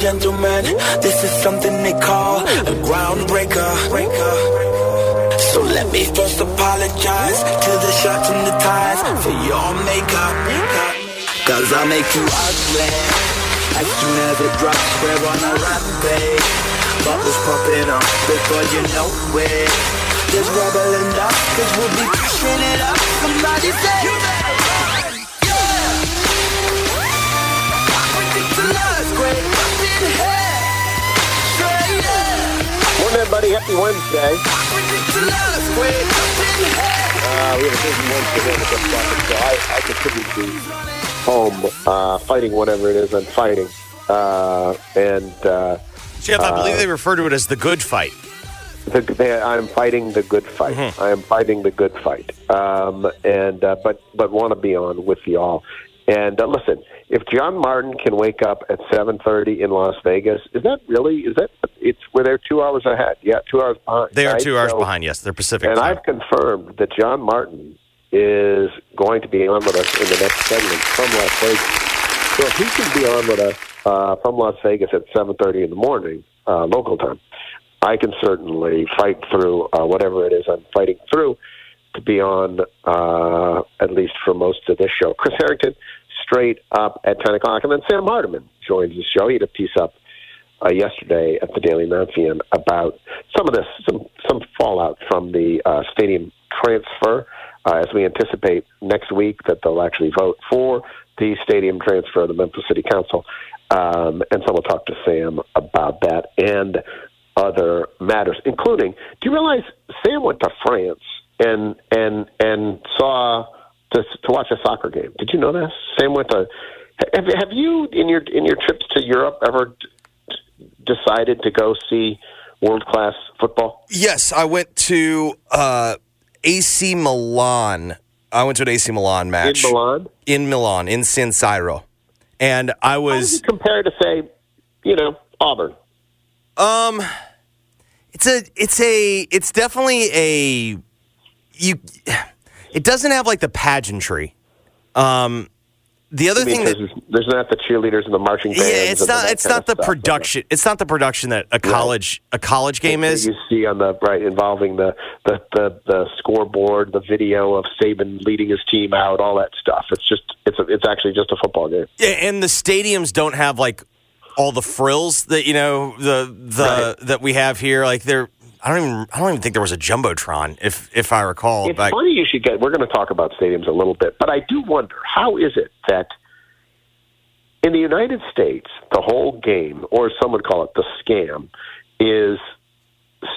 Gentlemen, this is something they call a groundbreaker. So let me first apologize to the shots and the ties for your makeup. Cause I make you ugly. As soon as it drops, we're on a rampage. Bubbles popping up before you know it. There's rubble and dust, cause we'll be pushing it up. Somebody say, Happy Wednesday. Ridiculous, great up in here. Uh, we have a busy Wednesday on the Geoff Calkins Show. I, I continue to be home, uh, fighting whatever it is I'm fighting. Uh, and uh, Jeff, I believe they refer to it as the good fight. the, they, I'm fighting the good fight. I am fighting the good fight. Um, and uh, but but want to be on with y'all. And uh, listen, if John Martin can wake up at 7:30 in Las Vegas, is that really? Is that? It's where they're two hours ahead. Yeah, two hours behind. They are right? two hours So- behind. Yes, they're Pacific And time. I've confirmed that John Martin is going to be on with us in the next segment from Las Vegas. So if he can be on with us uh, from Las Vegas at 7.30 in the morning, uh, local time, I can certainly fight through uh, whatever it is I'm fighting through to be on uh, at least for most of this show. Chris Harrington, straight up at 10 o'clock. And then Sam Hardiman joins the show. He had a piece up uh, yesterday at the Daily Memphian about some of this, some some fallout from the uh, stadium transfer. Uh, as we anticipate next week that they'll actually vote for the stadium transfer of the Memphis City Council, um, and so we'll talk to Sam about that and other matters, including. Do you realize Sam went to France and and and saw to to watch a soccer game? Did you know that Sam went to? Have, have you in your in your trips to Europe ever decided to go see world class football? Yes, I went to uh, AC Milan. I went to an AC Milan match In Milan? In Milan, in San Siro, and I was it compare to say, you know, Auburn? um, it's a, it's a, it's definitely a you. It doesn't have like the pageantry. Um, the other thing that there's, not the cheerleaders and the marching bands. yeah, it's not it's not the stuff. production. It's not the production that a college a college game is. You see on the right involving the, the the the scoreboard, the video of Saban leading his team out, all that stuff. It's just it's a, it's actually just a football game. Yeah, and the stadiums don't have like all the frills that you know the the Right. that we have here. Like they're I don't even I don't even think there was a jumbotron if if I recall. It's funny you should get. We're going to talk about stadiums a little bit, but I do wonder how is it that in the United States the whole game, or as some would call it, the scam, is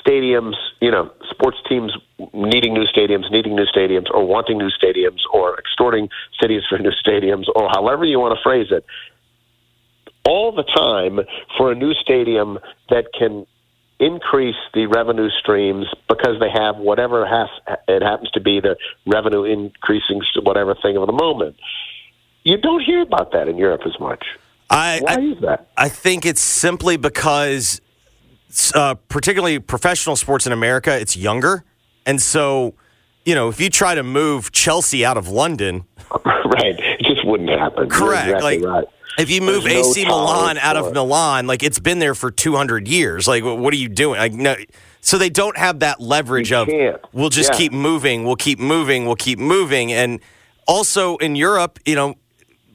stadiums. You know, sports teams needing new stadiums, needing new stadiums, or wanting new stadiums, or extorting cities for new stadiums, or however you want to phrase it. All the time for a new stadium that can increase the revenue streams because they have whatever has it happens to be the revenue increasing whatever thing of the moment. You don't hear about that in Europe as much. I, Why I is that? I think it's simply because, uh, particularly professional sports in America, it's younger, and so you know if you try to move Chelsea out of London, right. It just wouldn't happen. Correct? exactly like right. If you move There's no AC Milan out of it. Milan, like it's been there for two hundred years. Like what are you doing? Like no. So they don't have that leverage You of can't. we'll just Yeah. keep moving, we'll keep moving, we'll keep moving, and also in Europe, you know,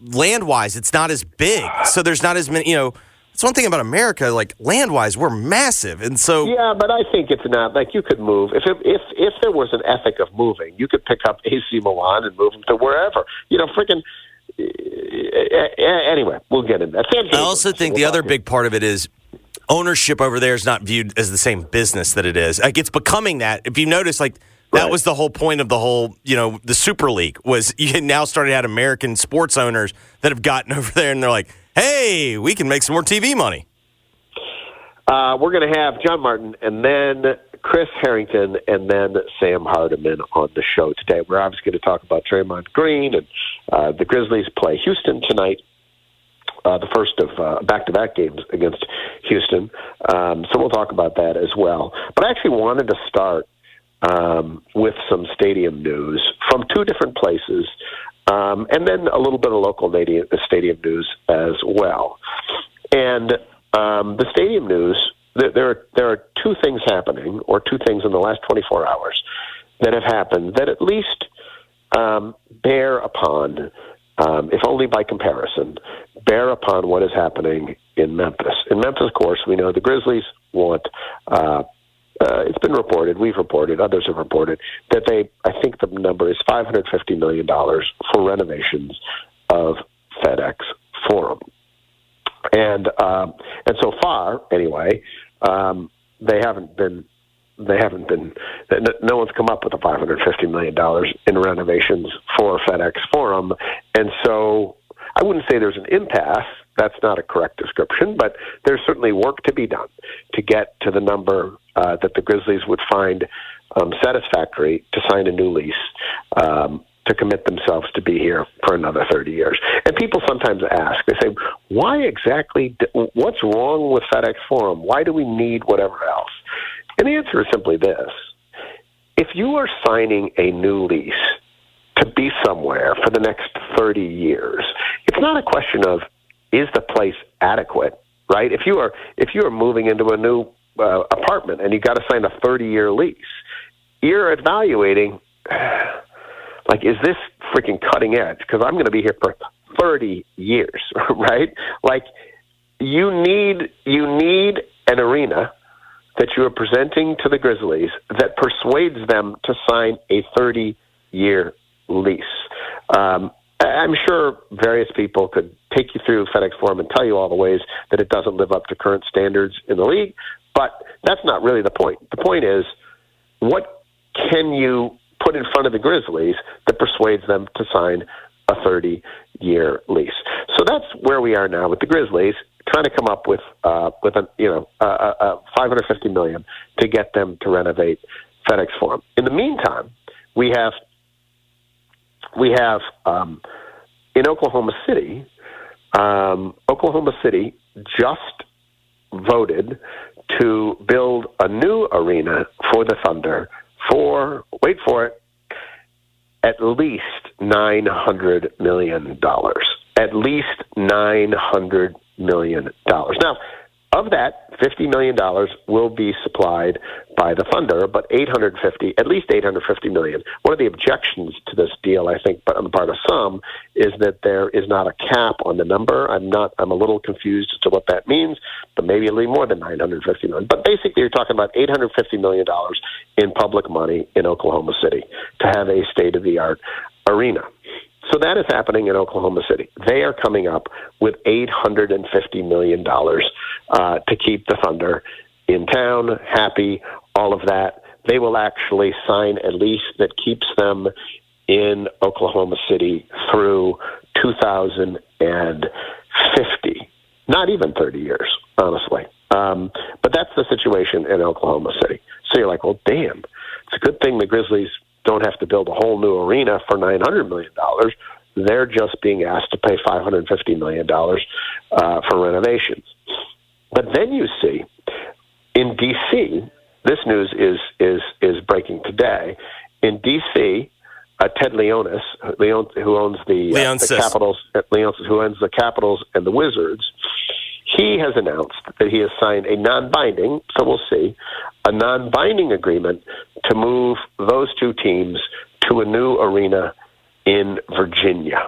land wise, it's not as big. So there's not as many, you know, it's one thing about America, like land wise, we're massive. And so, Yeah, but I think it's not like you could move if it, if if there was an ethic of moving, you could pick up AC Milan and move them to wherever. You know, freaking. Eh, eh, eh, anyway, we'll get in that. I also think we'll the other big part of it is ownership over there is not viewed as the same business that it is. Like it's becoming that. If you notice, like, that Right. was the whole point of the whole, you know, the Super League was you now started out American sports owners that have gotten over there and they're like, hey, we can make some more TV money. Uh, we're going to have John Martin and then Chris Harrington and then Sam Hardiman on the show today. We're obviously going to talk about Draymond Green and uh, the Grizzlies play Houston tonight. Uh, the first of uh, back-to-back games against Houston, um, so we'll talk about that as well. But I actually wanted to start um, with some stadium news from two different places, um, and then a little bit of local stadium, news as well. And um, the stadium news, there, are there are two things happening, or two things in the last 24 hours that have happened that at least um, bear upon, um, if only by comparison, bear upon what is happening in Memphis. In Memphis, of course, we know the Grizzlies want. Uh, uh, it's been reported, we've reported, others have reported that they, I think the number is $550 million for renovations of FedEx Forum and um, and so far, anyway, um, they haven't been they haven't been no- one's come up with the 550 million dollars in renovations for FedEx Forum, and so I wouldn't say there's an impasse. That's not a correct description, but there's certainly work to be done to get to the number uh, that the Grizzlies would find um, satisfactory to sign a new lease. Um, to commit themselves to be here for another 30 years. And people sometimes ask, they say, why exactly, what's wrong with FedEx Forum? Why do we need whatever else? And the answer is simply this. If you are signing a new lease to be somewhere for the next 30 years, it's not a question of, is the place adequate, right? If you are, if you are moving into a new uh, apartment and you got to sign a 30 year lease, you're evaluating, like, is this freaking cutting edge? Because I'm going to be here for 30 years, right? Like, you need you need an arena that you are presenting to the Grizzlies that persuades them to sign a 30 year lease. Um, I'm sure various people could take you through FedEx Forum and tell you all the ways that it doesn't live up to current standards in the league, but that's not really the point. The point is, what can you put in front of the Grizzlies that persuades them to sign a 30 year lease? So that's where we are now with the Grizzlies, trying to come up with uh, with a you know a, uh, 550 million to get them to renovate FedEx Forum. In the meantime, we have we have um, in Oklahoma City. Um, Oklahoma City just voted to build a new arena for the Thunder for wait for it at least nine hundred million dollars. At least nine hundred million dollars. Now, of that, fifty million dollars will be supplied by the Thunder, but eight hundred fifty, at least eight hundred fifty million. One of the objections to this deal, I think, but on the part of some, is that there is not a cap on the number. I'm not. I'm a little confused as to what that means, but maybe it'll be more than nine hundred fifty million. But basically, you're talking about eight hundred fifty million dollars in public money in Oklahoma City to have a state of the art arena. So that is happening in Oklahoma City. They are coming up with $850 million uh, to keep the Thunder in town, happy, all of that. They will actually sign a lease that keeps them in Oklahoma City through 2050. Not even 30 years, honestly. Um, but that's the situation in Oklahoma City. So you're like, well, damn, it's a good thing the Grizzlies don't have to build a whole new arena for $900 million. They're just being asked to pay $550 million uh, for renovations. But then you see in D.C., this news is, is, is breaking today. In D.C., uh, Ted Leonis, Leon, who owns the, uh, the Capitals, uh, Leonsis, who owns the Capitals and the Wizards, he has announced that he has signed a non-binding, so we'll see, a non-binding agreement to move those two teams to a new arena in Virginia,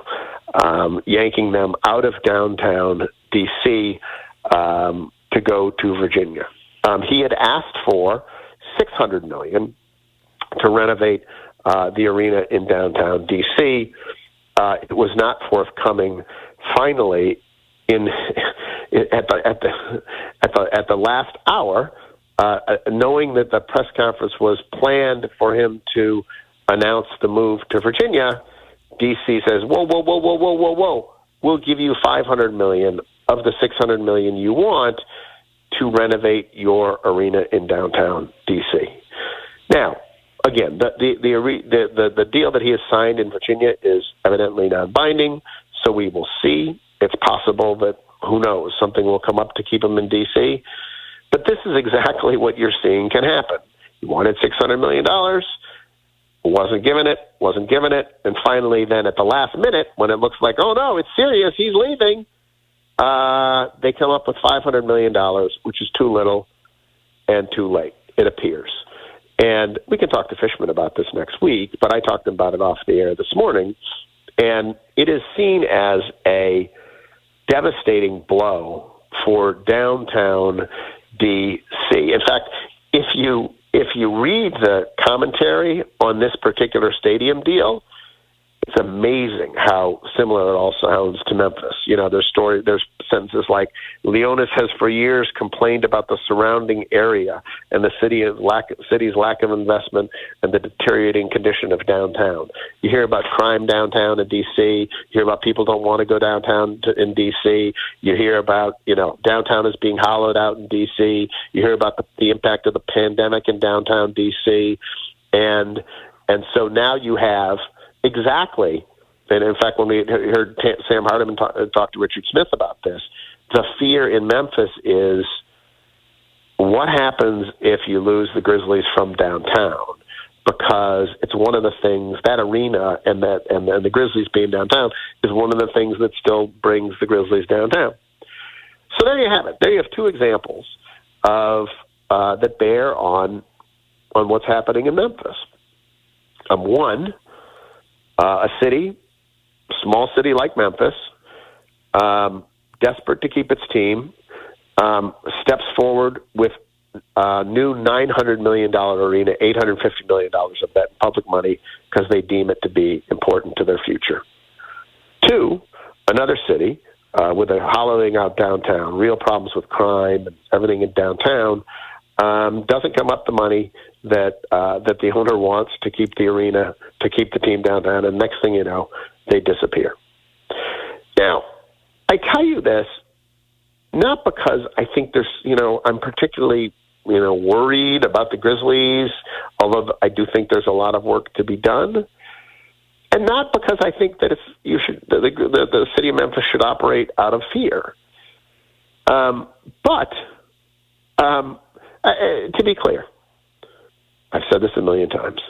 um, yanking them out of downtown D.C. Um, to go to Virginia. Um, he had asked for six hundred million to renovate uh, the arena in downtown D.C. Uh, it was not forthcoming. Finally, in at the at the at the at the last hour, uh, knowing that the press conference was planned for him to announce the move to Virginia, DC says, "Whoa, whoa, whoa, whoa, whoa, whoa, whoa! We'll give you 500 million of the 600 million you want to renovate your arena in downtown DC." Now, again, the the the the, the, the deal that he has signed in Virginia is evidently non-binding, so we will see. It's possible that who knows something will come up to keep him in DC. But this is exactly what you're seeing can happen. He wanted six hundred million dollars wasn't given it, wasn't given it, and finally, then at the last minute, when it looks like, oh no, it's serious, he's leaving, uh, they come up with five hundred million dollars, which is too little and too late. It appears, and we can talk to Fishman about this next week. But I talked about it off the air this morning, and it is seen as a devastating blow for downtown DC. In fact, if you if you read the commentary on this particular stadium deal, it's amazing how similar it all sounds to Memphis. You know, there's story, there's sentences like Leonsis has for years complained about the surrounding area and the city lack, city's lack of investment and the deteriorating condition of downtown. You hear about crime downtown in D.C. You hear about people don't want to go downtown to, in D.C. You hear about you know downtown is being hollowed out in D.C. You hear about the, the impact of the pandemic in downtown D.C. and and so now you have exactly. And in fact, when we heard Sam Hardiman talk, talk to Richard Smith about this, the fear in Memphis is what happens if you lose the Grizzlies from downtown? Because it's one of the things that arena and that and, and the Grizzlies being downtown is one of the things that still brings the Grizzlies downtown. So there you have it. There you have two examples of uh, that bear on on what's happening in Memphis. Um, one, uh, a city, small city like Memphis, um, desperate to keep its team, um, steps forward with a new $900 million arena, $850 million of that public money because they deem it to be important to their future. Two, another city uh, with a hollowing out downtown, real problems with crime and everything in downtown, um, doesn't come up the money that uh, that the owner wants to keep the arena to keep the team downtown, and next thing you know, they disappear. Now, I tell you this not because I think there's you know I'm particularly you know worried about the Grizzlies, although I do think there's a lot of work to be done. And not because I think that it's you should the the, the city of Memphis should operate out of fear, um, but um, uh, to be clear, I've said this a million times.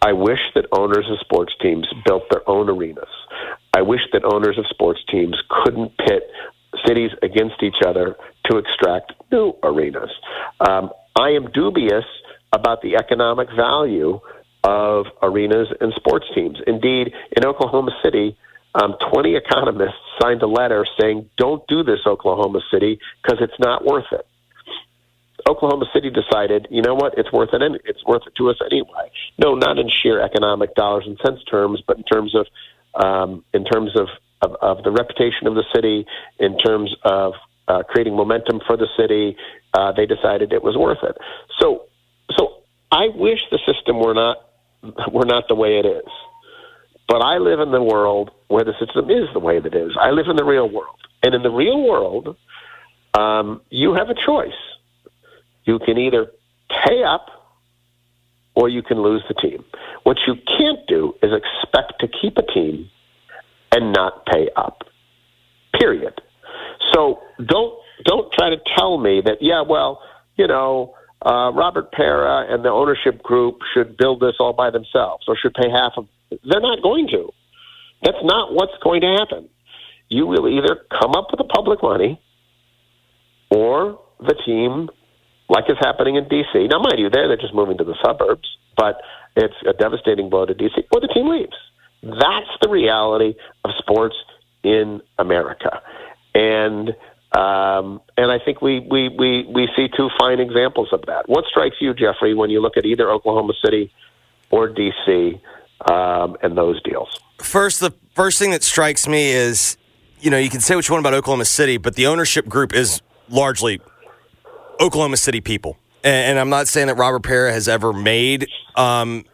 I wish that owners of sports teams built their own arenas. I wish that owners of sports teams couldn't pit cities against each other to extract new arenas. Um, I am dubious about the economic value of arenas and sports teams. Indeed, in Oklahoma City, um, 20 economists signed a letter saying, don't do this, Oklahoma City, because it's not worth it. Oklahoma City decided, you know what, it's worth it. It's worth it to us anyway. No, not in sheer economic dollars and cents terms, but in terms of um, in terms of, of, of the reputation of the city, in terms of uh, creating momentum for the city. Uh, they decided it was worth it. So, so I wish the system were not were not the way it is. But I live in the world where the system is the way that it is. I live in the real world, and in the real world, um, you have a choice you can either pay up or you can lose the team. What you can't do is expect to keep a team and not pay up. Period. So don't don't try to tell me that yeah, well, you know, uh, Robert Pera and the ownership group should build this all by themselves or should pay half of. They're not going to. That's not what's going to happen. You will either come up with the public money, or the team, like is happening in D.C. Now, mind you, there they're just moving to the suburbs, but it's a devastating blow to D.C. Or the team leaves. That's the reality of sports in America, and um, and I think we, we, we, we see two fine examples of that. What strikes you, Jeffrey, when you look at either Oklahoma City or D.C. Um, and those deals? First, the first thing that strikes me is, you know, you can say what you want about Oklahoma City, but the ownership group is largely Oklahoma City people. And, and I'm not saying that Robert Pera has ever made, um,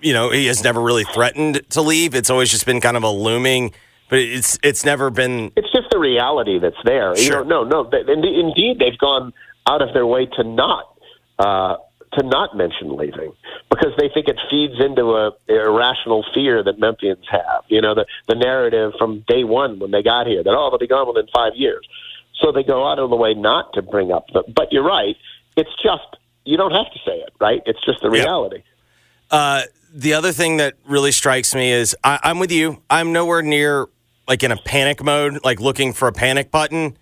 you know, he has never really threatened to leave. It's always just been kind of a looming – but it's it's never been. It's just the reality that's there. Sure. You know, no, no. Indeed, they've gone out of their way to not uh, to not mention leaving because they think it feeds into a irrational fear that Memphians have. You know, the the narrative from day one when they got here that oh they'll be gone within five years. So they go out of the way not to bring up the. But you're right. It's just you don't have to say it, right? It's just the reality. Uh, the other thing that really strikes me is I, I'm with you. I'm nowhere near like in a panic mode, like looking for a panic button.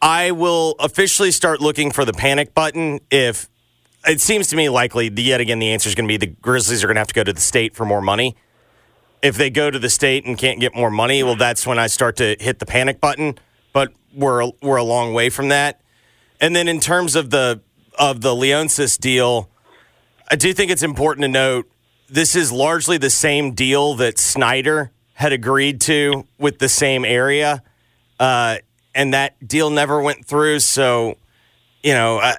I will officially start looking for the panic button if it seems to me likely, yet again, the answer is going to be the Grizzlies are going to have to go to the state for more money. If they go to the state and can't get more money, well, that's when I start to hit the panic button. But we're we're a long way from that. And then in terms of the of the Leonsis deal, I do think it's important to note this is largely the same deal that Snyder had agreed to with the same area, uh, and that deal never went through. So, you know, uh,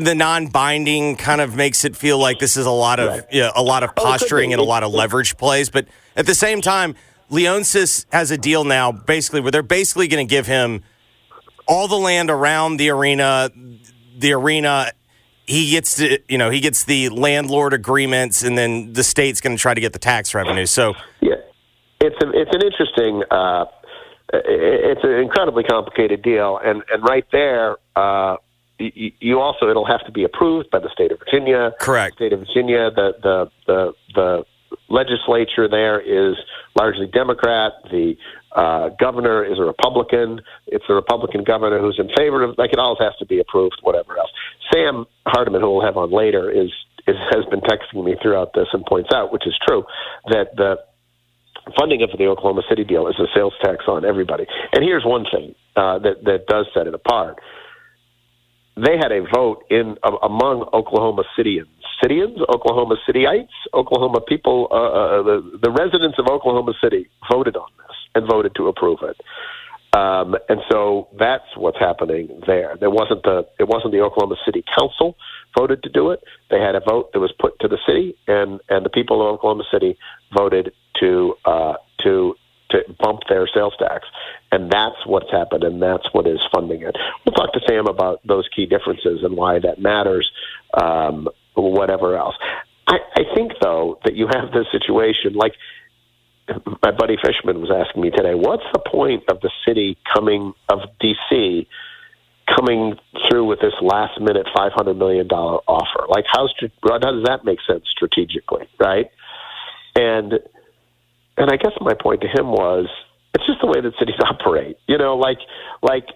the non-binding kind of makes it feel like this is a lot of right. you know, a lot of oh, posturing and a lot of leverage plays. But at the same time, Leonsis has a deal now, basically where they're basically going to give him all the land around the arena, the arena. He gets to, you know, he gets the landlord agreements, and then the state's going to try to get the tax revenue. So, yeah it's a, it's an interesting. Uh, it's an incredibly complicated deal, and and right there, uh, you, you also it'll have to be approved by the state of Virginia. Correct. State of Virginia, the the the the legislature there is largely Democrat. The uh, governor is a Republican. It's a Republican governor who's in favor of. Like it always has to be approved. Whatever else. Sam Hardiman, who we'll have on later, is is has been texting me throughout this and points out, which is true, that the funding of the Oklahoma City deal is a sales tax on everybody. And here's one thing uh, that that does set it apart. They had a vote in uh, among Oklahoma Cityans, Cityans, Oklahoma Cityites, Oklahoma people, uh, uh, the the residents of Oklahoma City voted on this and voted to approve it. Um, and so that's what's happening there. There wasn't the it wasn't the Oklahoma City Council voted to do it. They had a vote that was put to the city, and and the people of Oklahoma City voted to uh, to to bump their sales tax, and that's what's happened, and that's what is funding it. We'll talk to Sam about those key differences and why that matters. Um, whatever else, I, I think though that you have this situation like my buddy Fishman was asking me today. What's the point of the city coming of DC? coming through with this last minute five hundred million dollar offer. Like how, how does that make sense strategically, right? And and I guess my point to him was it's just the way that cities operate. You know, like like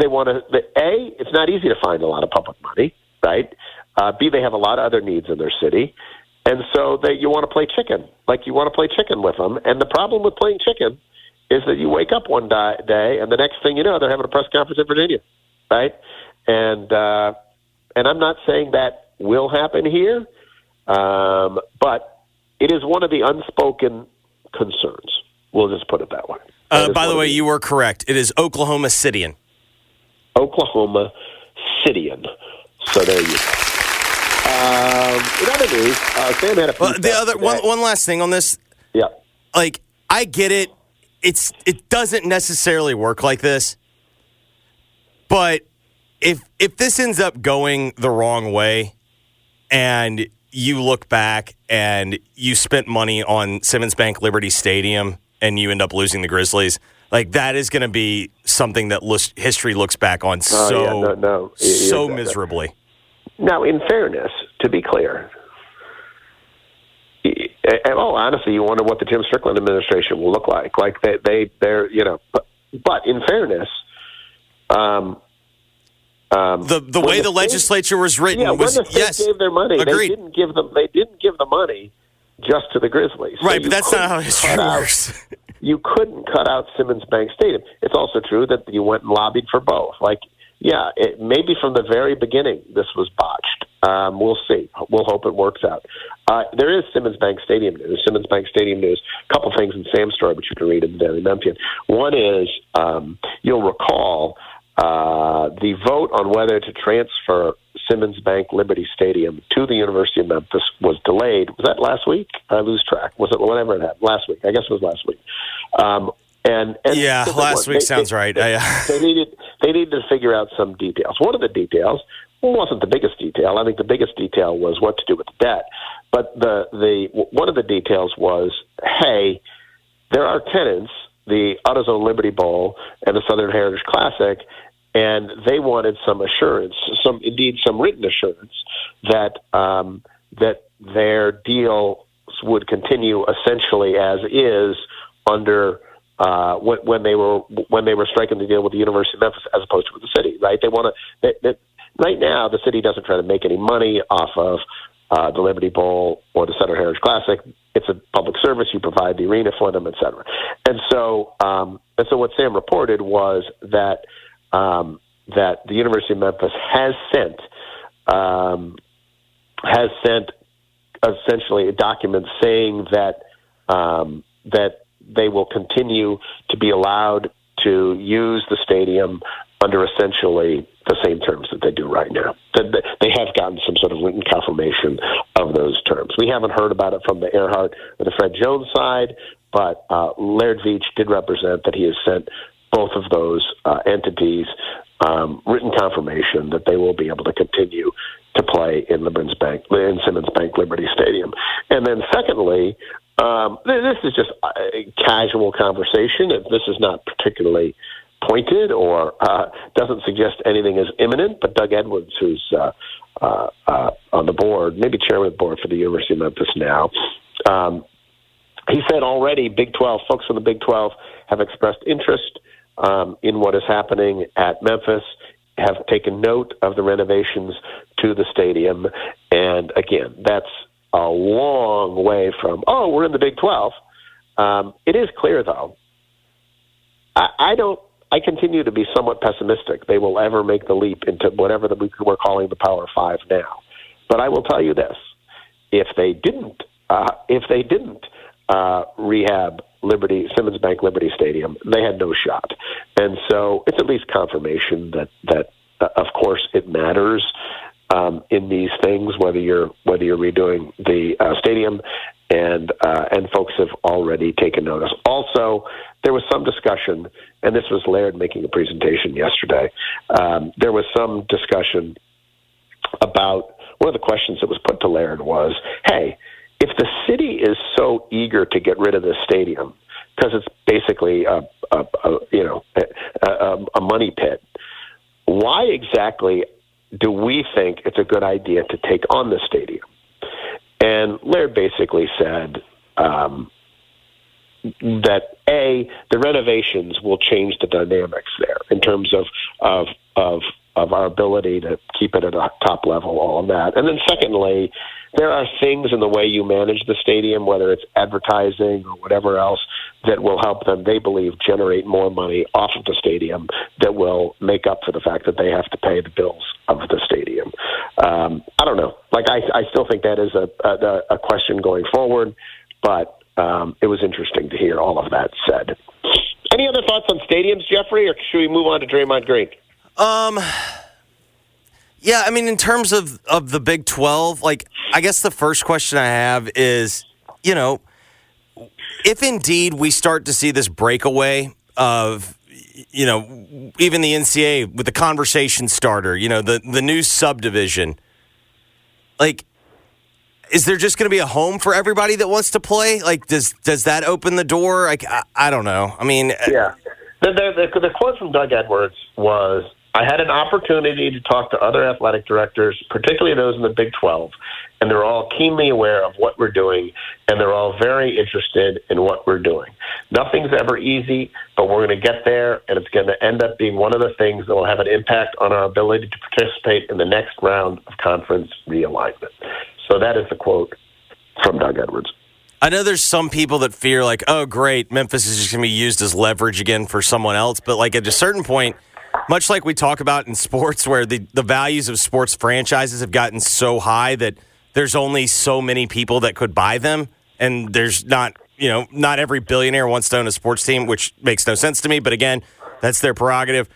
they want to. The, a, it's not easy to find a lot of public money, right? Uh, B, they have a lot of other needs in their city, and so that you want to play chicken, like you want to play chicken with them. And the problem with playing chicken is that you wake up one di- day, and the next thing you know, they're having a press conference in Virginia, right? And uh, and I'm not saying that will happen here, um, but it is one of the unspoken concerns. We'll just put it that way. Uh, by the way, you were correct. It is Oklahoma Cityan. Oklahoma Cityan. So there you go. Um, in other news, uh, Sam had a. Well, the other one, one last thing on this. Yeah. Like I get it. It's it doesn't necessarily work like this, but if if this ends up going the wrong way, and you look back and you spent money on Simmons Bank Liberty Stadium and you end up losing the Grizzlies. Like that is going to be something that looks, history looks back on Oh, so yeah, no, no. So miserably. Now, in fairness, to be clear, y- and oh, honestly, you wonder what the Jim Strickland administration will look like. Like they, they, they're, you know, but, but in fairness, um, um, The the way the, state- legislature was written yeah, was when the state yes, gave their money, agreed. they didn't give them, they didn't give the money just to the Grizzlies. Right, you but that's not how history cut out- works. you couldn't cut out Simmons Bank Stadium. It's also true that you went and lobbied for both. Like, yeah, it, maybe from the very beginning this was botched. Um, we'll see. We'll hope it works out. Uh, there is Simmons Bank Stadium news. Simmons Bank Stadium news. A couple things in Sam's story, which you can read in the Daily Memphian. One is um, you'll recall uh, the vote on whether to transfer Simmons Bank Liberty Stadium to the University of Memphis was delayed. Was that last week? I lose track. Was it whatever it happened? Last week. I guess it was last week. Um, and, and Yeah, last week they- sounds they- right. They, I, they needed they needed to figure out some details. One of the details wasn't the biggest detail. I think the biggest detail was what to do with the debt. But the the one of the details was, hey, there are tenants, the AutoZone Liberty Bowl and the Southern Heritage Classic, and they wanted some assurance, some indeed some written assurance that um, that their deals would continue essentially as is under uh, when, when they were when they were striking the deal with the University of Memphis as opposed to with the city. Right? They want to. Right now, the city doesn't try to make any money off of uh, the Liberty Bowl or the Southern Heritage Classic. It's a public service. You provide the arena for them, et cetera. And so, um, and so, what Sam reported was that um, that the University of Memphis has sent um, has sent essentially a document saying that um, that they will continue to be allowed to use the stadium under essentially the same terms that they do right now. They have gotten some sort of written confirmation of those terms. We haven't heard about it from the Ehrhart or the Fred Jones side, but uh, Laird Veatch did represent that he has sent both of those uh, entities um, written confirmation that they will be able to continue to play in Bank, in Simmons Bank Liberty Stadium. And then, secondly, um, this is just a casual conversation. This is not particularly pointed or uh, doesn't suggest anything is imminent. But Doug Edwards, who's uh, uh, uh, on the board, maybe chairman of the board for the University of Memphis now, um, he said already Big 12 folks from the Big 12 have expressed interest um, in what is happening at Memphis, have taken note of the renovations to the stadium, and again, that's a long way from oh, we're in the Big 12. Um, it is clear though. I, I don't. I continue to be somewhat pessimistic they will ever make the leap into whatever the, we're calling the Power Five now. But I will tell you this: if they didn't, uh, if they didn't uh, rehab Liberty Simmons Bank Liberty Stadium, they had no shot. And so it's at least confirmation that that uh, of course it matters um, in these things whether you're whether you're redoing the uh, stadium and uh, and folks have already taken notice. Also, there was some discussion, and this was Laird making a presentation yesterday. Um, there was some discussion about one of the questions that was put to Laird was, "Hey, if the city is so eager to get rid of this stadium because it's basically a, a, a you know a, a, a money pit, why exactly do we think it's a good idea to take on the stadium?" And Laird basically said um, that a the renovations will change the dynamics there in terms of of of of our ability to keep it at a top level, all of that. And then secondly, there are things in the way you manage the stadium, whether it's advertising or whatever else, that will help them, they believe, generate more money off of the stadium that will make up for the fact that they have to pay the bills of the stadium. Um, I don't know. Like, I, I still think that is a, a, a question going forward, but um, it was interesting to hear all of that said. Any other thoughts on stadiums, Jeffrey, or should we move on to Draymond Green? Um, yeah, I mean, in terms of of the Big Twelve, like, I guess the first question I have is, you know, if indeed we start to see this breakaway of, you know, even the NCAA with the conversation starter, you know, the the new subdivision, like. is there just going to be a home for everybody that wants to play? Like, does does that open the door? Like, I, I don't know. I mean, uh, Yeah. The, the, the, the quote from Doug Edwards was I had an opportunity to talk to other athletic directors, particularly those in the Big 12, and they're all keenly aware of what we're doing, and they're all very interested in what we're doing. Nothing's ever easy, but we're going to get there, and it's going to end up being one of the things that will have an impact on our ability to participate in the next round of conference realignment. So that is the quote from Doug Edwards. I know there's some people that fear like, oh, great, Memphis is just going to be used as leverage again for someone else. But like at a certain point, much like we talk about in sports, where the the values of sports franchises have gotten so high that there's only so many people that could buy them, and there's not you know not every billionaire wants to own a sports team, which makes no sense to me. But again, that's their prerogative.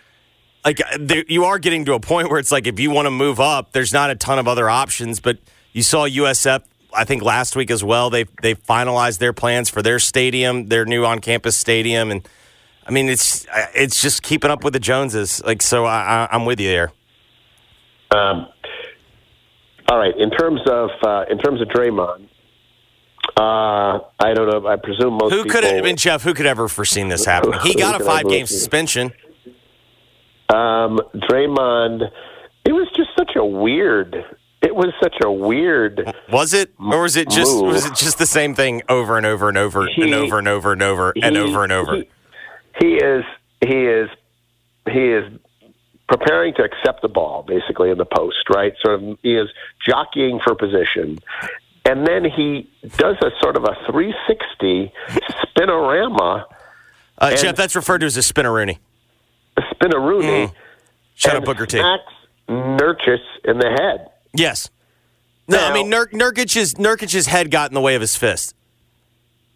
Like there, you are getting to a point where it's like if you want to move up, there's not a ton of other options. But you saw USF I think last week as well. They they finalized their plans for their stadium, their new on campus stadium, and I mean it's it's just keeping up with the Joneses. Like so, I, I'm with you there. Um, all right. In terms of uh, in terms of Draymond, uh, I don't know. I presume most Who could have I mean Jeff? Who could ever foreseen this happening? He got a five game suspension. Um, Draymond. It was just such a weird. It was such a weird. Was it, or was it just Move. was it just the same thing over and over and over and over and over and over and over and over? He, he is. He is. He is preparing to accept the ball, basically in the post. Right. Sort of. He is jockeying for position, and then he does a sort of a 360 spinorama, Uh, Jeff, that's referred to as a spinneroonie. spinaroonie. Mm. Shut up, Booker T. smacks Nurkic in the head. Yes. No, I mean Nur- Nurkic's Nurkic's head got in the way of his fist.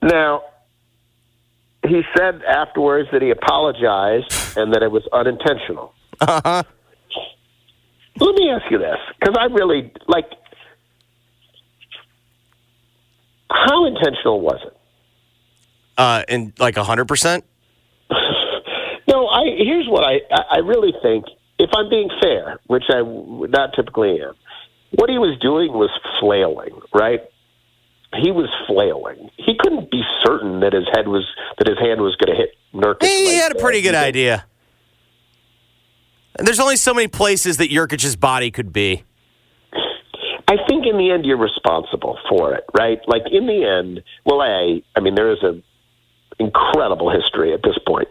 Now, he said afterwards that he apologized and that it was unintentional. Uh-huh. Let me ask you this, because I really like. How intentional was it? Uh, and like hundred percent. No, I here's what I I really think. If I'm being fair, which I not typically am, what he was doing was flailing, right? He was flailing. He couldn't be certain that his head was that his hand was going to hit Nurkic. He right had a pretty good He idea. And there's only so many places that Nurkic's body could be. I think in the end you're responsible for it, right? Like in the end, well, a, I mean, there is a incredible history at this point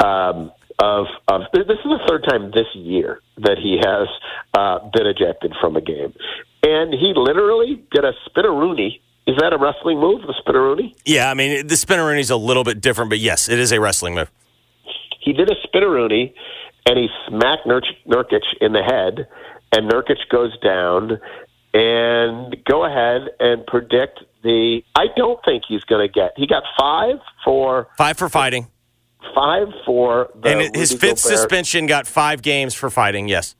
um, of of this is the third time this year that he has uh, been ejected from a game, and he literally did a spinaroonie. Is that a wrestling move, the spinaroonie? Yeah, I mean the spinneroonie's a little bit different, but yes, it is a wrestling move. He did a spinaroonie, and he smacked Nur- Nurkic in the head, and Nurkic goes down. And go ahead and predict the. I don't think he's going to get. He got five for Five for fighting, five for the and his Rudy fifth Gobert suspension got five games for fighting. Yes.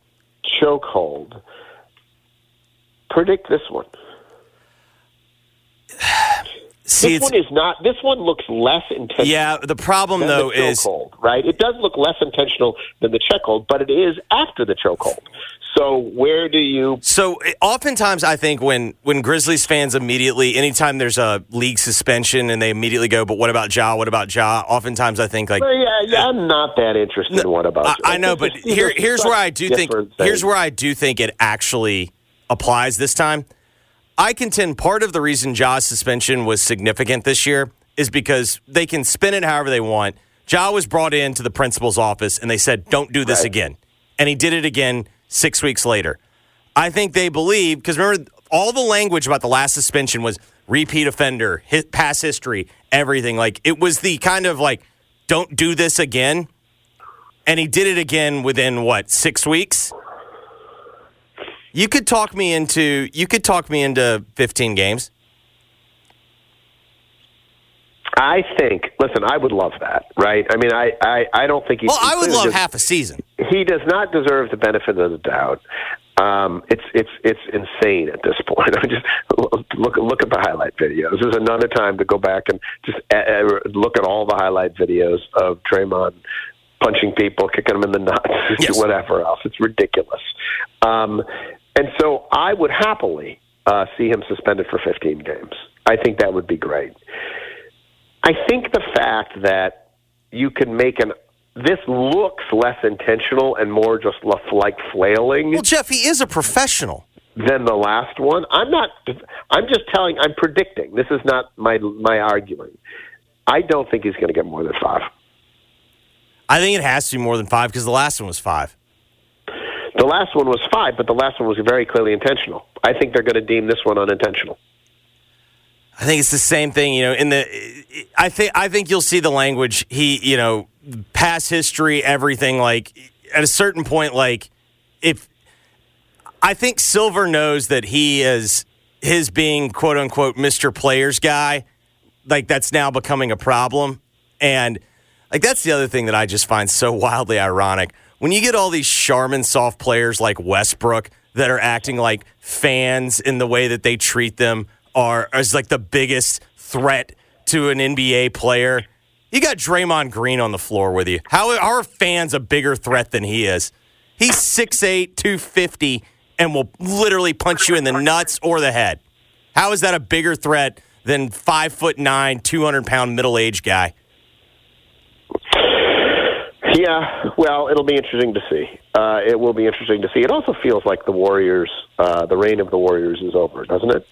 chokehold. Predict this one. See, this one is not. This one looks less intentional. yeah. The problem than though the is chokehold, right? It does look less intentional than the chokehold, but it is after the chokehold. So where do you? So oftentimes, I think when when Grizzlies fans immediately, anytime there's a league suspension, and they immediately go, "But what about Ja? What about Ja?" Oftentimes, I think like Well, yeah, yeah, uh, I'm not that interested in what about. I, I know, but here here's where I do think different here's where I do think it actually applies this time. I contend part of the reason Ja's suspension was significant this year is because they can spin it however they want. Ja was brought into the principal's office and they said, "Don't do this Right. again," and he did it again six weeks later. I think they believe because remember all the language about the last suspension was repeat offender, hit, past history, everything. Like it was the kind of like, "Don't do this again." and he did it again within what six weeks. You could talk me into you could talk me into fifteen games. I think. Listen, I would love that, right? I mean, I, I, I don't think he. Well, I would love does- half a season. He does not deserve the benefit of the doubt. Um, it's it's it's insane at this point. I mean, just look look at the highlight videos. This is another time to go back and just uh, uh, look at all the highlight videos of Draymond punching people, kicking them in the nuts, Yes. whatever else. It's ridiculous. Um, and so I would happily uh, see him suspended for 15 games. I think that would be great. I think the fact that you can make an this looks less intentional and more just like flailing. Well, Jeff, he is a professional. Than the last one. I'm not. I'm just telling. I'm predicting. This is not my my arguing. I don't think he's going to get more than five. I think it has to be more than five because the last one was five. The last one was five, but the last one was very clearly intentional. I think they're going to deem this one unintentional. I think it's the same thing, you know. In the, I think I think you'll see the language. He, you know, past history, everything. Like at a certain point, like if I think Silver knows that he is his being quote unquote Mr. Players guy, like that's now becoming a problem, and like that's the other thing that I just find so wildly ironic when you get all these Charmin soft players like Westbrook that are acting like fans in the way that they treat them are as like the biggest threat to an NBA player. You got Draymond Green on the floor with you. How, are fans a bigger threat than he is? He's 6'8, 250, and will literally punch you in the nuts or the head. How is that a bigger threat than five foot nine, 200 pound middle aged guy? Yeah, well, it'll be interesting to see. Uh, it will be interesting to see. It also feels like the Warriors, uh, the reign of the Warriors is over, doesn't it?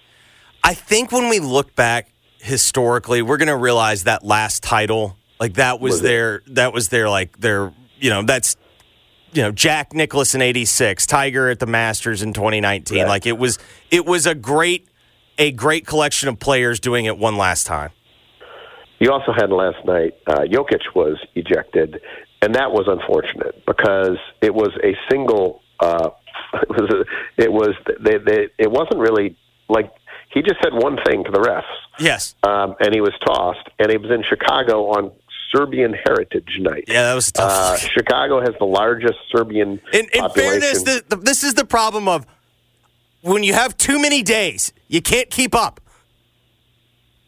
I think when we look back historically, we're going to realize that last title, like that was, was their, it? that was their, like their, you know, that's, you know, Jack Nicklaus in '86, Tiger at the Masters in 2019. Right. Like it was, it was a great, a great collection of players doing it one last time. You also had last night, uh, Jokic was ejected, and that was unfortunate because it was a single. Uh, it was a, it was they, they, it wasn't really like he just said one thing to the refs. Yes, um, and he was tossed, and he was in Chicago on Serbian Heritage Night. Yeah, that was tough. Uh, Chicago has the largest Serbian. In, in fairness, the, the, this is the problem of when you have too many days, you can't keep up.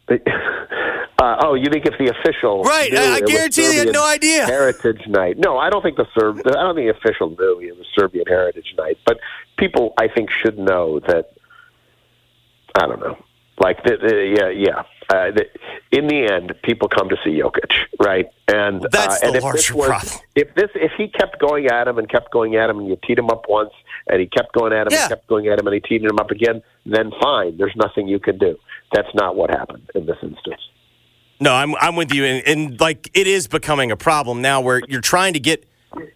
Uh, oh, you think if the official? Right. Knew I guarantee you had no idea. Heritage Night. No, I don't think the Serb. I don't think the official knew it was Serbian Heritage Night. But people, I think, should know that. I don't know. Like, the, the, yeah, yeah. Uh, the, in the end, people come to see Jokic, right? And that's uh, and the larger was, problem. If this, if he kept going at him and kept going at him, and you teed him up once, and he kept going at him yeah. and kept going at him, and he teed him up again, then fine. There's nothing you can do. That's not what happened in this instance. No, I'm I'm with you, and, and like it is becoming a problem now where you're trying to get,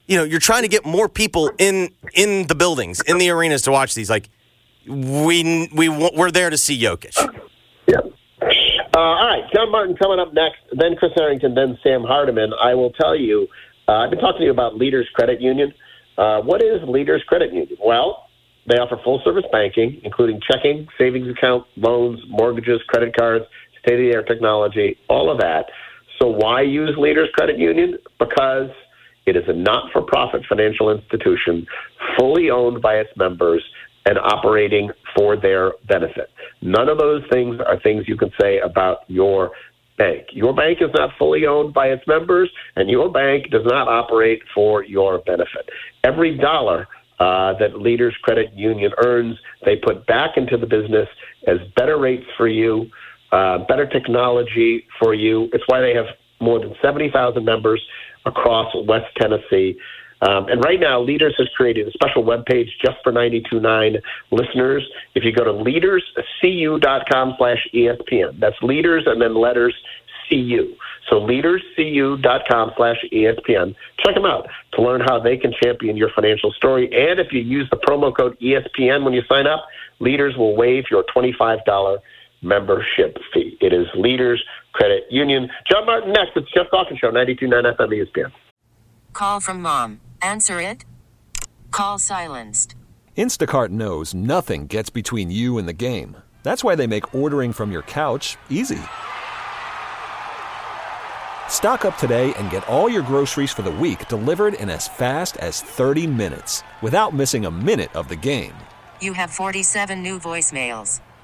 you know, you're trying to get more people in in the buildings, in the arenas to watch these. Like we we we're there to see Jokic. Yeah. Uh, all right, John Martin coming up next, then Chris Harrington, then Sam Hardiman. I will tell you, uh, I've been talking to you about Leaders Credit Union. Uh, what is Leaders Credit Union? Well, they offer full service banking, including checking, savings account, loans, mortgages, credit cards state of the art technology, all of that. So why use Leaders Credit Union? Because it is a not for profit financial institution fully owned by its members and operating for their benefit. None of those things are things you can say about your bank. Your bank is not fully owned by its members, and your bank does not operate for your benefit. Every dollar uh, that Leaders Credit Union earns, they put back into the business as better rates for you, uh, better technology for you. It's why they have more than 70,000 members across West Tennessee. Um, and right now, Leaders has created a special web page just for 92.9 listeners. If you go to leaderscu.com slash ESPN, that's leaders and then letters CU. So leaderscu.com slash ESPN. Check them out to learn how they can champion your financial story. And if you use the promo code ESPN when you sign up, Leaders will waive your $25 membership fee. It is Leaders Credit Union. John Martin next. It's Geoff Calkins Show, 92.9 FM ESPN. Call from mom. Answer it. Call silenced. Instacart knows nothing gets between you and the game. That's why they make ordering from your couch easy. Stock up today and get all your groceries for the week delivered in as fast as 30 minutes without missing a minute of the game. You have 47 new voicemails.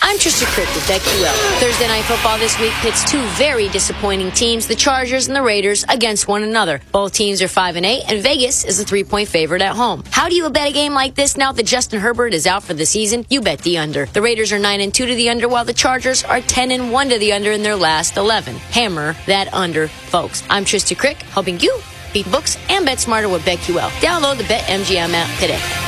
I'm Trisha Crick with BetQL. Thursday night football this week pits two very disappointing teams, the Chargers and the Raiders, against one another. Both teams are 5 and 8, and Vegas is a three point favorite at home. How do you bet a game like this now that Justin Herbert is out for the season? You bet the under. The Raiders are 9 and 2 to the under, while the Chargers are 10 and 1 to the under in their last 11. Hammer that under, folks. I'm Trisha Crick, helping you beat books and bet smarter with BetQL. Download the BetMGM app today.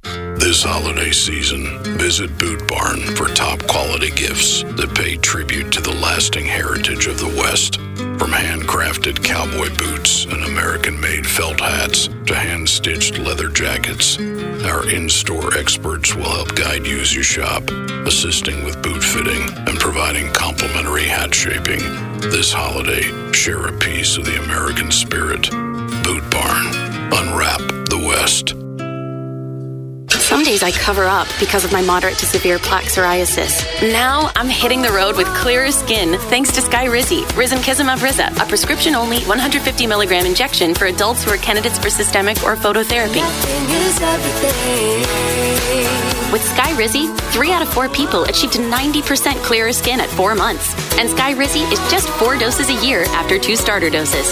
This holiday season, visit Boot Barn for top quality gifts that pay tribute to the lasting heritage of the West. From handcrafted cowboy boots and American made felt hats to hand stitched leather jackets, our in store experts will help guide you as you shop, assisting with boot fitting and providing complimentary hat shaping. This holiday, share a piece of the American spirit. Boot Barn. Unwrap the West. Some days I cover up because of my moderate to severe plaque psoriasis. Now I'm hitting the road with clearer skin thanks to Skyrizi, Risankizumab Riza, a prescription-only 150 milligram injection for adults who are candidates for systemic or phototherapy. With Skyrizi, three out of four people achieved 90% clearer skin at four months. And Skyrizi is just four doses a year after two starter doses.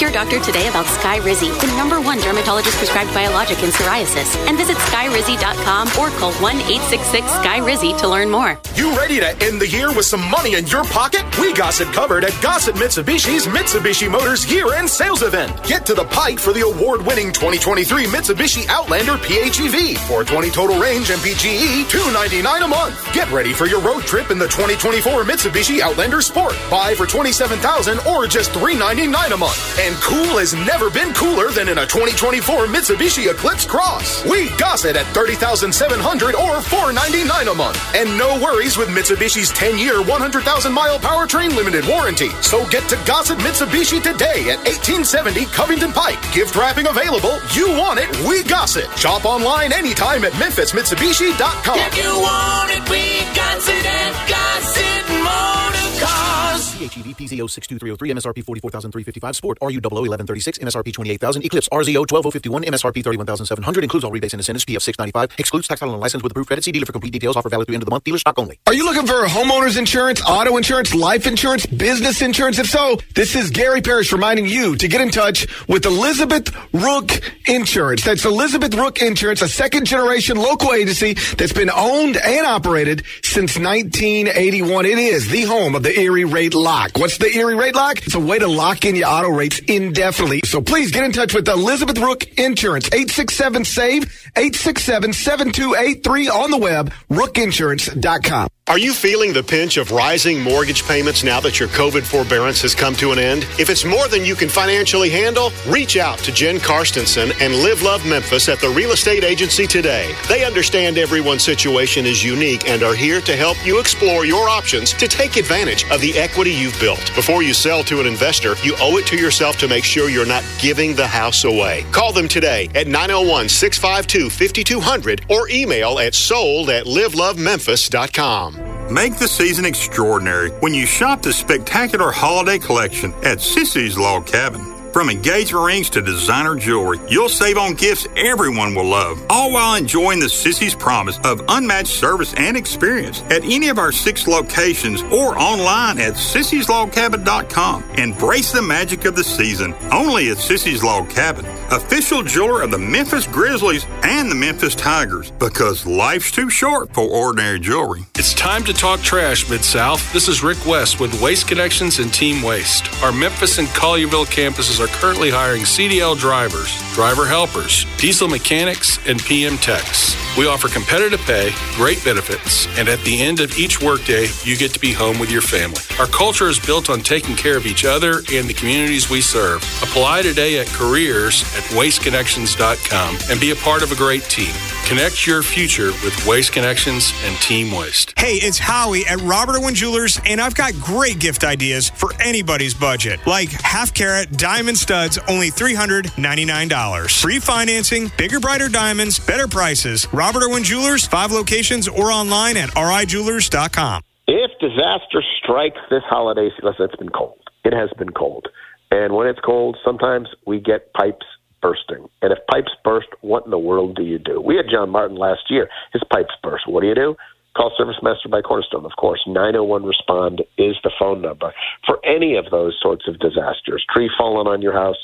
Your doctor today about Skyrizi, the number one dermatologist prescribed biologic in psoriasis, and visit skyrizi.com or call 1 866 Skyrizi to learn more. You ready to end the year with some money in your pocket? We got it covered at Gossett Mitsubishi's Mitsubishi Motors year end sales event. Get to the pike for the award winning 2023 Mitsubishi Outlander PHEV. 420 total range MPGE, 299 a month. Get ready for your road trip in the 2024 Mitsubishi Outlander Sport. Buy for 27000 or just 399 a month. And cool has never been cooler than in a 2024 Mitsubishi Eclipse Cross. We gossip at 30700 or 499 a month. And no worries with Mitsubishi's 10-year, 100,000-mile powertrain limited warranty. So get to Gossett Mitsubishi today at 1870 Covington Pike. Gift wrapping available. You want it, we gossip. Shop online anytime at memphismitsubishi.com. If you want it, we gossip at Gossett Motor Cars. PHEV PZ06233 MSRP 44355 Sport RU 1136 MSRP 28000 Eclipse RZO 12051 MSRP 31700 includes all rebates and incentives PF 695 excludes tax title and license with approved credit see dealer for complete details offer valid through end of the month dealer stock only Are you looking for homeowners insurance, auto insurance, life insurance, business insurance? If so, this is Gary Parrish reminding you to get in touch with Elizabeth Rook Insurance. That's Elizabeth Rook Insurance, a second generation local agency that's been owned and operated since 1981. It is the home of the Erie Rate Lock. What's the Erie Rate Lock? It's a way to lock in your auto rates indefinitely. So please get in touch with Elizabeth Rook Insurance, 867-SAVE, 867-7283 on the web, rookinsurance.com. Are you feeling the pinch of rising mortgage payments now that your COVID forbearance has come to an end? If it's more than you can financially handle, reach out to Jen Karstensen and Live Love Memphis at the real estate agency today. They understand everyone's situation is unique and are here to help you explore your options to take advantage of the equity you've built. Before you sell to an investor, you owe it to yourself to make sure you're not giving the house away. Call them today at 901 652 5200 or email at sold at livelovememphis.com. Make the season extraordinary when you shop the spectacular holiday collection at Sissy's Log Cabin. From engagement rings to designer jewelry, you'll save on gifts everyone will love, all while enjoying the Sissy's promise of unmatched service and experience at any of our six locations or online at sissyslogcabin.com. Embrace the magic of the season only at Sissy's Log Cabin, official jeweler of the Memphis Grizzlies and the Memphis Tigers, because life's too short for ordinary jewelry. It's time to talk trash, Mid South. This is Rick West with Waste Connections and Team Waste. Our Memphis and Collierville campuses are currently hiring CDL drivers, driver helpers, diesel mechanics, and PM techs. We offer competitive pay, great benefits, and at the end of each workday, you get to be home with your family. Our culture is built on taking care of each other and the communities we serve. Apply today at careers at wasteconnections.com and be a part of a great team. Connect your future with Waste Connections and Team Waste. Hey, it's Howie at Robert Irwin Jewelers, and I've got great gift ideas for anybody's budget. Like half carat diamond studs, only $399. Free financing, bigger, brighter diamonds, better prices. Robert Irwin Jewelers, five locations or online at rijewelers.com. If disaster strikes this holiday season, it's been cold. It has been cold. And when it's cold, sometimes we get pipes bursting. And if pipes burst, what in the world do you do? We had John Martin last year. His pipes burst. What do you do? Call Service Master by Cornerstone, of course. 901 Respond is the phone number for any of those sorts of disasters. Tree falling on your house,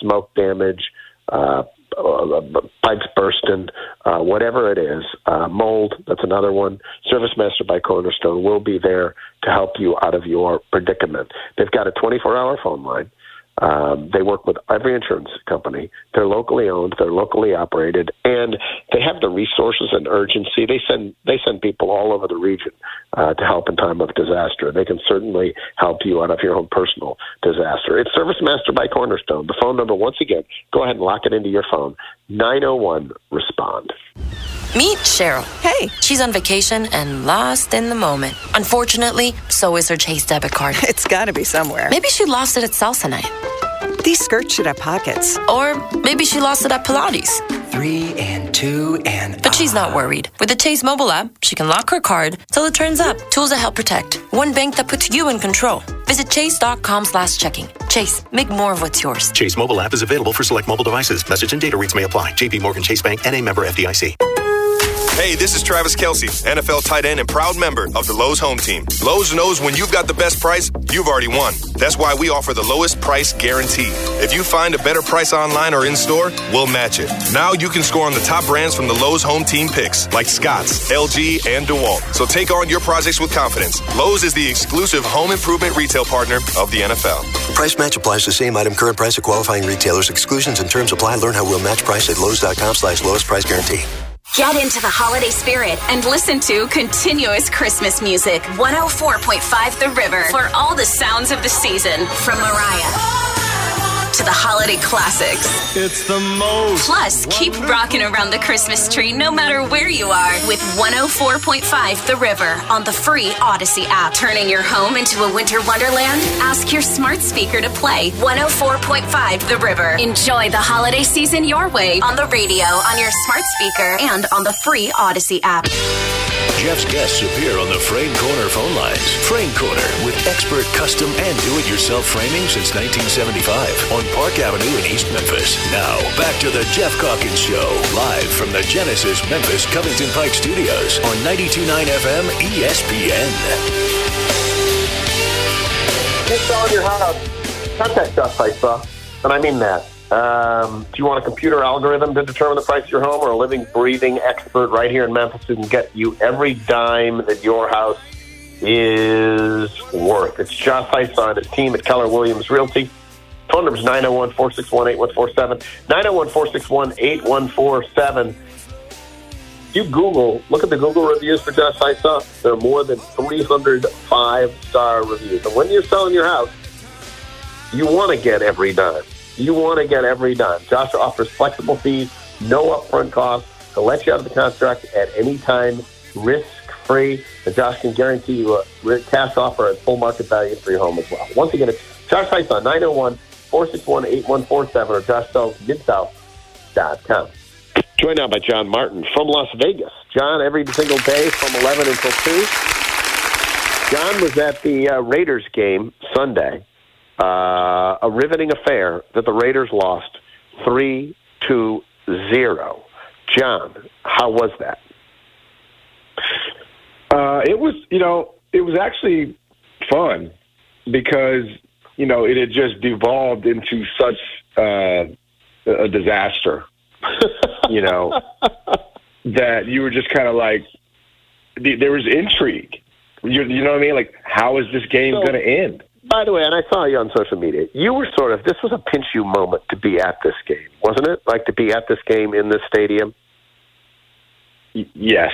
smoke damage, uh, uh, pipes bursting, uh, whatever it is, uh, mold, that's another one. Service Master by Cornerstone will be there to help you out of your predicament. They've got a 24 hour phone line. Um, they work with every insurance company. They're locally owned. They're locally operated, and they have the resources and urgency. They send they send people all over the region uh, to help in time of disaster. They can certainly help you out of your own personal disaster. It's Service Master by Cornerstone. The phone number, once again, go ahead and lock it into your phone. Nine zero one respond. Meet Cheryl. Hey. She's on vacation and lost in the moment. Unfortunately, so is her Chase debit card. It's got to be somewhere. Maybe she lost it at salsa night. These skirts should have pockets. Or maybe she lost it at Pilates. Three and two and. But she's not ah. worried. With the Chase mobile app, she can lock her card till it turns up. Tools that help protect. One bank that puts you in control. Visit chase.com slash checking. Chase, make more of what's yours. Chase mobile app is available for select mobile devices. Message and data rates may apply. JP Morgan Chase Bank and a member FDIC. Hey, this is Travis Kelce, NFL tight end and proud member of the Lowe's home team. Lowe's knows when you've got the best price, you've already won. That's why we offer the lowest price guarantee. If you find a better price online or in store, we'll match it. Now you can score on the top brands from the Lowe's home team picks, like Scott's, LG, and DeWalt. So take on your projects with confidence. Lowe's is the exclusive home improvement retail partner of the NFL. Price match applies to same item, current price of qualifying retailers. Exclusions and terms apply. Learn how we'll match price at Lowe's.com slash lowest price guarantee. Get into the holiday spirit and listen to continuous Christmas music. 104.5 The River for all the sounds of the season from Mariah to the holiday classics. It's the most. Plus, keep rocking around the Christmas tree no matter where you are with 104.5 The River on the free Audacy app. Turning your home into a winter wonderland? Ask your smart speaker to play 104.5 The River. Enjoy the holiday season your way on the radio, on your smart speaker, and on the free Audacy app. Geoff's guests appear on the Frame Corner phone lines. Frame Corner with expert custom and do-it-yourself framing since 1975 on Park Avenue in East Memphis. Now, back to the Geoff Calkins Show, live from the Genesis Memphis Covington Pike Studios on 92.9 FM ESPN. You're selling your house. Contact us, ISA. And I mean that. Um, do you want a computer algorithm to determine the price of your home or a living, breathing expert right here in Memphis who can get you every dime that your house is worth? It's Josh Heisa and his team at Keller Williams Realty. Phone number is 901 461 8147. 901 461 8147. you Google, look at the Google reviews for Josh Heisel. There are more than 305 star reviews. And when you're selling your house, you want to get every dime. You want to get every dime. Josh offers flexible fees, no upfront costs. He'll let you out of the contract at any time, risk free. And Josh can guarantee you a cash offer at full market value for your home as well. Once again, it's Josh Heisel, 901 461 8147 or joshsells.midsouth.com. Joined now by John Martin from Las Vegas. John, every single day from 11 until 2. John was at the uh, Raiders game Sunday, uh, a riveting affair that the Raiders lost 3 to 0. John, how was that? Uh, it was, you know, it was actually fun because, you know, it had just devolved into such uh, a disaster you know, that you were just kind of like, there was intrigue. You, you know what I mean? Like, how is this game so, going to end? By the way, and I saw you on social media, you were sort of, this was a pinch you moment to be at this game, wasn't it? Like to be at this game in this stadium? Y- yes.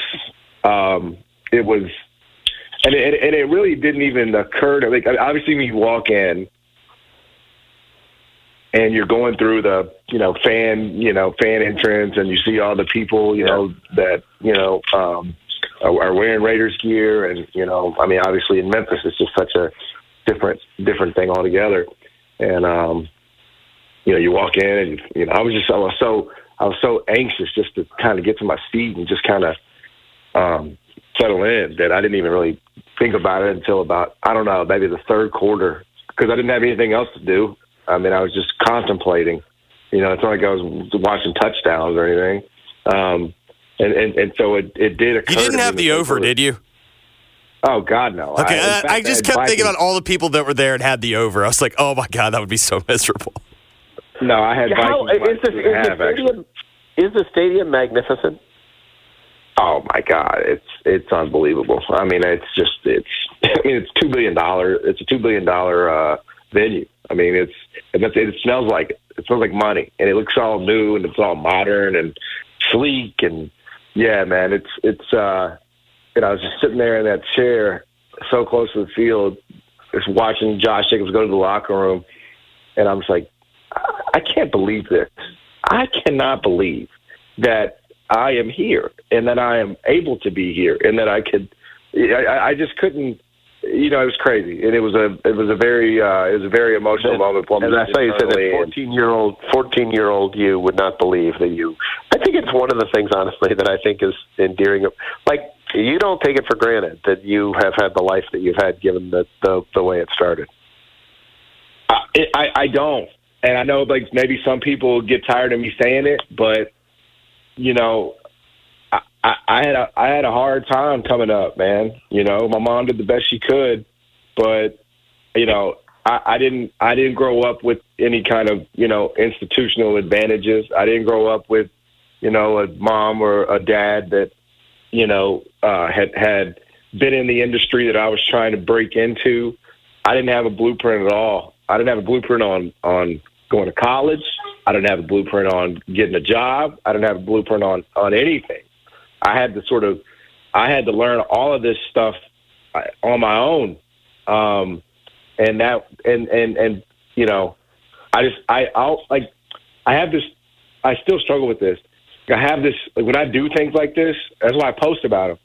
Um, it was, and it, and it really didn't even occur to, like, obviously when you walk in, and you're going through the you know fan you know fan entrance and you see all the people you know that you know um are, are wearing Raiders gear and you know I mean obviously in Memphis it's just such a different different thing altogether. And um you know you walk in and you know I was just I was so I was so anxious just to kind of get to my seat and just kind of um settle in that I didn't even really think about it until about I don't know maybe the third quarter because I didn't have anything else to do I mean, I was just contemplating. You know, it's not like I was watching touchdowns or anything. Um, and, and, and so it, it did occur. You didn't have the over, did you? Oh God, no. Okay, I, I, I just kept thinking about all the people that were there and had the over. I was like, oh my God, that would be so miserable. No, I had How, Vikings. Is, this, is, the stadium, is the stadium magnificent? Oh my God, it's it's unbelievable. I mean, it's just it's. I mean, it's two billion dollar. It's a two billion dollar uh, venue. I mean, it's it, it smells like it. It smells like money, and it looks all new and it's all modern and sleek and yeah, man, it's it's. uh And I was just sitting there in that chair, so close to the field, just watching Josh Jacobs go to the locker room, and I'm just like, I can't believe this. I cannot believe that I am here and that I am able to be here and that I could. I, I just couldn't you know, it was crazy, and it was a it was a very uh, it was a very emotional and, moment for me. And I saw you said that fourteen year old fourteen year old you would not believe that you. I think it's one of the things, honestly, that I think is endearing. Like you don't take it for granted that you have had the life that you've had, given the the, the way it started. I, I I don't, and I know like maybe some people get tired of me saying it, but you know, I, I had a I had a hard time coming up, man. You know, my mom did the best she could, but you know, I, I didn't I didn't grow up with any kind of you know institutional advantages. I didn't grow up with you know a mom or a dad that you know uh, had had been in the industry that I was trying to break into. I didn't have a blueprint at all. I didn't have a blueprint on on going to college. I didn't have a blueprint on getting a job. I didn't have a blueprint on on anything. I had to sort of, I had to learn all of this stuff uh, on my own. Um, and that, and, and, and, you know, I just, I, I'll like, I have this, I still struggle with this. I have this, like when I do things like this, that's why I post about them.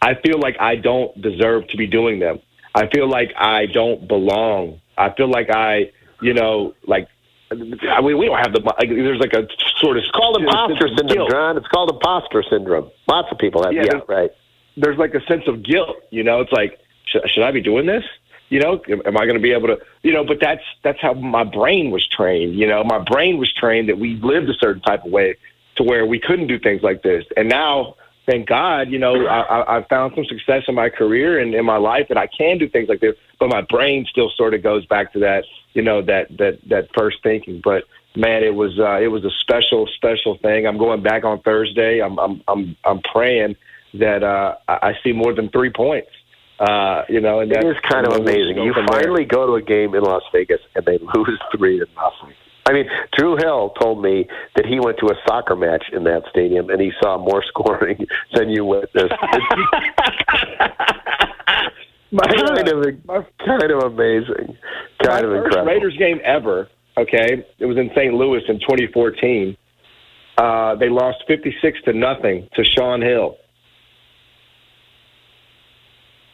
I feel like I don't deserve to be doing them. I feel like I don't belong. I feel like I, you know, like I mean, we don't have the. Like, there's like a sort of. It's called imposter syndrome, John. It's called imposter syndrome. Lots of people have. Yeah, yeah right. There's like a sense of guilt. You know, it's like, should, should I be doing this? You know, am I going to be able to? You know, but that's that's how my brain was trained. You know, my brain was trained that we lived a certain type of way to where we couldn't do things like this. And now, thank God, you know, I, I found some success in my career and in my life, and I can do things like this. But my brain still sort of goes back to that you know that that that first thinking. But man, it was uh, it was a special special thing. I'm going back on Thursday. I'm I'm I'm I'm praying that uh, I see more than three points. Uh, you know, and that is kind of amazing. You finally there. go to a game in Las Vegas and they lose three to nothing. I mean, Drew Hill told me that he went to a soccer match in that stadium and he saw more scoring than you witnessed. kind of, kind of amazing, kind My of incredible. Raiders game ever. Okay, it was in St. Louis in 2014. Uh, they lost 56 to nothing to Shaun Hill.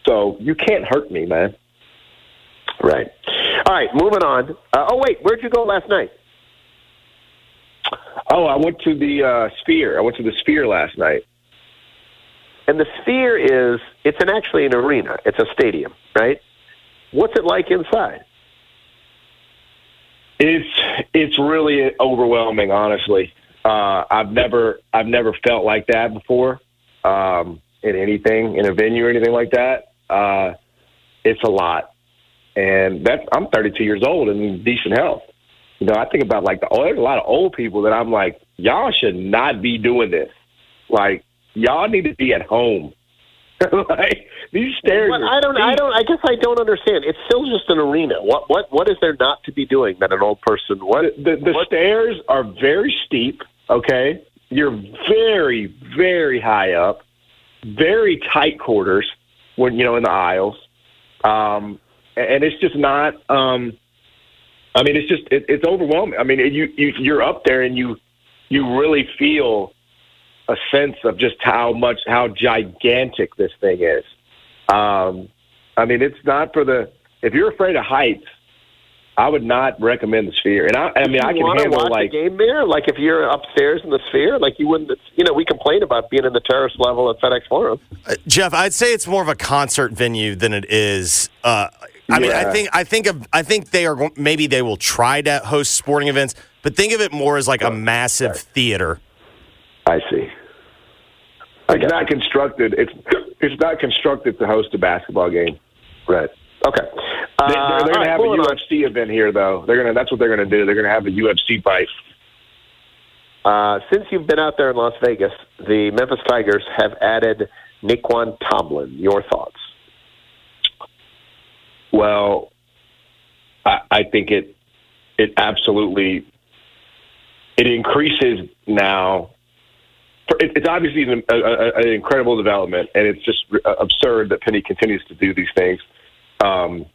So you can't hurt me, man. Right. All right, moving on. Uh, oh wait, where'd you go last night? Oh, I went to the uh, Sphere. I went to the Sphere last night. And the Sphere is it's an actually an arena. It's a stadium, right? What's it like inside? It's it's really overwhelming, honestly. Uh, I've never I've never felt like that before um, in anything in a venue or anything like that. Uh, it's a lot, and that's I'm 32 years old and in decent health. You know, I think about like the there's a lot of old people that I'm like, y'all should not be doing this. Like, y'all need to be at home. like these stairs. Well, I don't. I don't. I guess I don't understand. It's still just an arena. What? What? What is there not to be doing that an old person? What? the, the stairs are very steep. Okay, you're very, very high up, very tight quarters when you know in the aisles, um, and it's just not. Um, I mean, it's just it, it's overwhelming. I mean, you, you you're up there and you you really feel a sense of just how much how gigantic this thing is. Um, I mean, it's not for the if you're afraid of heights. I would not recommend the Sphere, and I, I mean, I can want to handle watch like a game there? Like if you're upstairs in the Sphere, like you wouldn't. You know, we complain about being in the terrace level at FedEx Forum. Uh, Geoff, I'd say it's more of a concert venue than it is. Uh, I mean, I think I think of I think they are go- maybe they will try to host sporting events, but think of it more as like a massive theater. I see. It's not constructed. It's it's not constructed to host a basketball game. Right. Okay. They, are going to have a moving on. UFC event here, though. They're going to. That's what they're going to do. They're going to have a UFC fight. Uh, since you've been out there in Las Vegas, the Memphis Tigers have added Nae'Qwan Tomlin. Your thoughts? Well, I, I think it it absolutely it increases now. It's obviously an, a, a, an incredible development, and it's just uh, absurd that Penny continues to do these things. Um,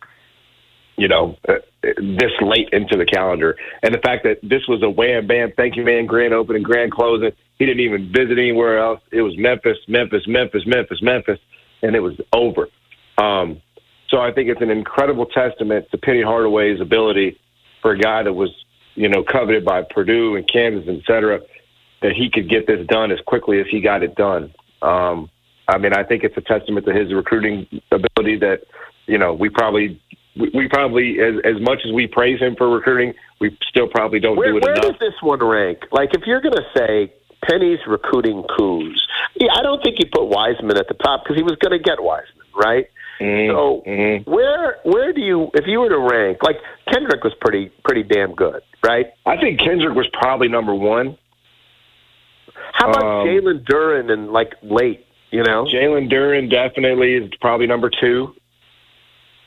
you know, uh, this late into the calendar, and the fact that this was a wham bam, thank you man, grand opening, grand closing. He didn't even visit anywhere else. It was Memphis, Memphis, Memphis, Memphis, Memphis, and it was over. Um, so I think it's an incredible testament to Penny Hardaway's ability for a guy that was, you know, coveted by Purdue and Kansas, et cetera, that he could get this done as quickly as he got it done. Um, I mean, I think it's a testament to his recruiting ability that, you know, we probably, we, probably, as, as much as we praise him for recruiting, we still probably don't Where, do it where enough. does this one rank? Like, if you're going to say Penny's recruiting coups, yeah, I don't think you put Wiseman at the top because he was going to get Wiseman, right? Mm-hmm. So where where do you if you were to rank like Kendrick was pretty pretty damn good, right? I think Kendrick was probably number one. How about Um, Jalen Duren and like late? You know, Jalen Duren definitely is probably number two.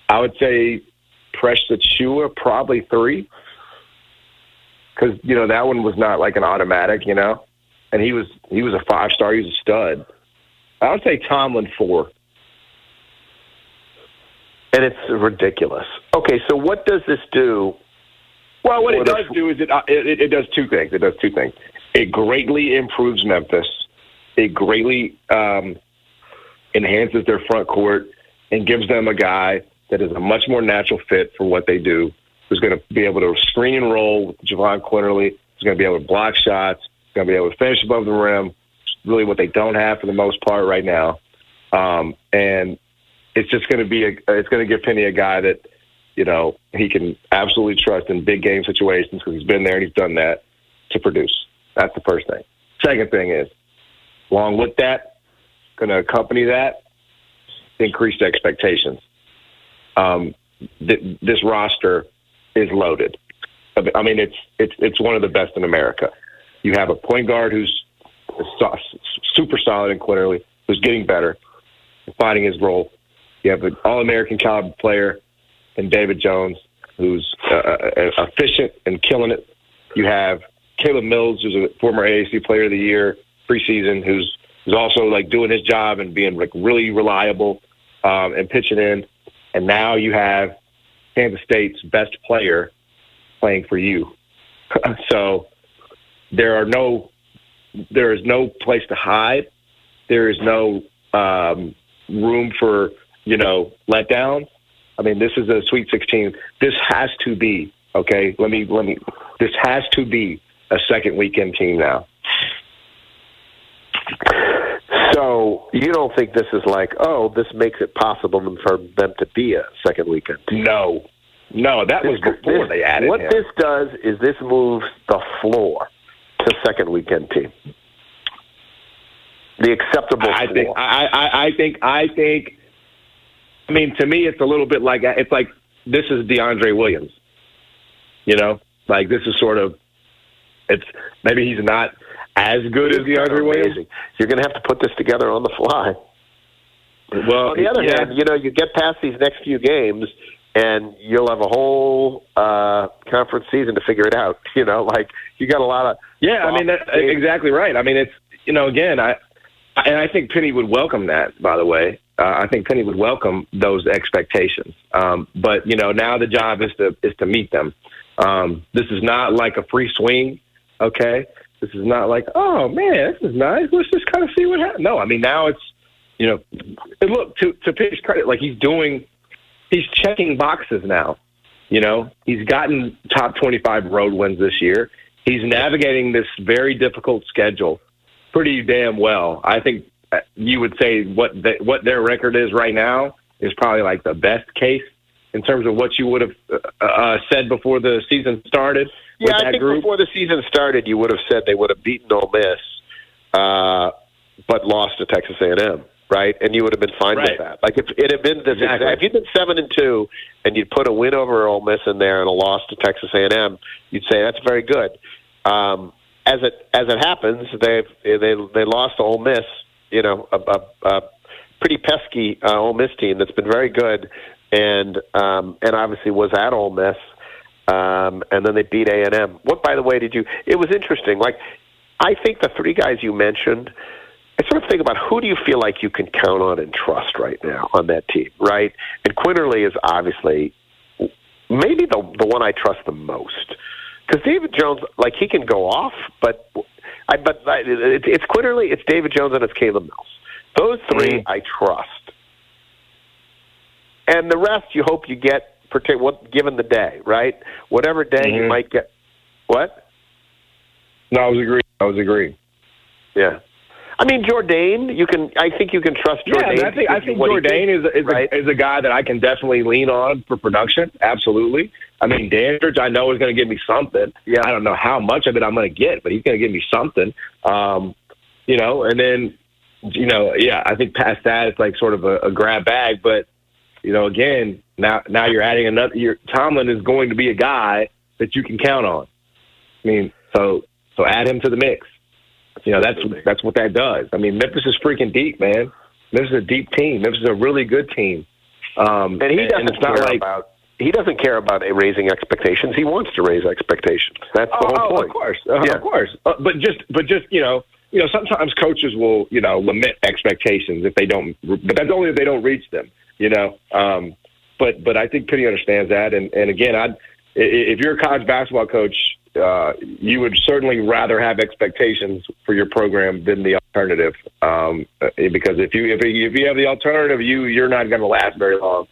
I would say Precious Achiuwa probably three, because you know that one was not like an automatic, you know, and he was he was a five star, he was a stud. I would say Tomlin four. and it's ridiculous. Okay, so what does this do? Well, what it does do is it, uh, it it does two things. It does two things. It greatly improves Memphis. It greatly um, enhances their front court and gives them a guy that is a much more natural fit for what they do. Who's going to be able to screen and roll with Jahvon Quinerly. Who's going to be able to block shots. Going to be able to finish above the rim. Really, what they don't have for the most part right now. Um, and it's just going to be a. It's going to give Penny a guy that you know, he can absolutely trust in big game situations because he's been there and he's done that to produce. That's the first thing. Second thing is, along with that, going to accompany that, increased expectations. Um, th- this roster is loaded. I mean, it's it's it's one of the best in America. You have a point guard who's super solid in Quinerly, who's getting better, finding his role. You have an All-American caliber player and David Jones, who's uh, uh, efficient and killing it. You have Caleb Mills, who's a former AAC Player of the Year preseason, who's who's also like doing his job and being like really reliable um, and pitching in. And now you have Kansas State's best player playing for you. so there are no there is no place to hide. There is no um, room for you know letdown. I mean, this is a Sweet 16. This has to be okay. Let me let me. This has to be a second weekend team now. So you don't think this is like, oh, this makes it possible for them to be a second weekend? Team. No, no, that was before this, they added What him. this does is this moves the floor to second weekend team. The acceptable. I floor. think. I, I, I think. I think. I mean, to me, it's a little bit like it's like this is DeAndre Williams. You know, like this is sort of. It's maybe he's not as good as DeAndre Williams. You're going to have to put this together on the fly. Well, on the other yeah. hand, you know, you get past these next few games, and you'll have a whole uh, conference season to figure it out. You know, like you got a lot of Yeah, I mean that, soft games. exactly right. I mean it's you know again I and I think Penny would welcome that. By the way, uh, I think Penny would welcome those expectations. Um, but you know now the job is to is to meet them. Um, this is not like a free swing. Okay, this is not like oh man this is nice. Let's just kind of see what happens. No, I mean now it's you know and look to to Penny's credit like he's doing he's checking boxes now. You know, he's gotten top 25 road wins this year. He's navigating this very difficult schedule pretty damn well. I think uh, you would say what the, what their record is right now is probably like the best case in terms of what you would have uh, uh, said before the season started. Yeah, I think group. before the season started, you would have said they would have beaten Ole Miss, uh, but lost to Texas A&M, right? And you would have been fine Right. with that. Like if it had been this, Exactly. if you'd been seven and two, and you'd put a win over Ole Miss in there and a loss to Texas A&M, you'd say that's very good. Um, as it as it happens, they they they lost to Ole Miss, you know, a, a, a pretty pesky uh, Ole Miss team that's been very good, and um, and obviously was at Ole Miss um, and then they beat A and M. What, by the way, did you? It was interesting. Like, I think the three guys you mentioned. I sort of think about who do you feel like you can count on and trust right now on that team, right? And Quinerly is obviously maybe the the one I trust the most because David Jones, like he can go off, but I but I, it, it's Quinerly, it's David Jones, and it's Caleb Mills. Those 3 I trust, and the rest you hope you get, partic- what given the day, right? Whatever day you Mhm. might get. What? No, I was agreeing. I was agreeing. Yeah. I mean, Jordan, you can. I think you can trust Yeah, Jordan. and I think I think Jordan is is, right? a, is a guy that I can definitely lean on for production. Absolutely. I mean, Dandridge, I know is going to give me something. Yeah, I don't know how much of it I'm going to get, but he's going to give me something. Um, you know, and then you know, yeah, I think past that it's like sort of a, a grab bag. But you know, again, now now you're adding another. Your Tomlin is going to be a guy that you can count on. I mean, so so add him to the mix. You know, that's that's what that does. I mean, Memphis is freaking deep, man. Memphis is a deep team. Memphis is a really good team. Um, and he doesn't it's not care like about. He doesn't care about raising expectations. He wants to raise expectations. That's the oh, whole oh, point. Of course, uh, Yeah. of course. Uh, but just, but just, you know, you know, sometimes coaches will, you know, limit expectations if they don't. But that's only if they don't reach them. You know. Um, but but I think Penny understands that, and and again, I if you're a college basketball coach, uh, you would certainly rather have expectations for your program than the alternative. Um, uh, because if you if you, if you have the alternative, you you're not going to last very long.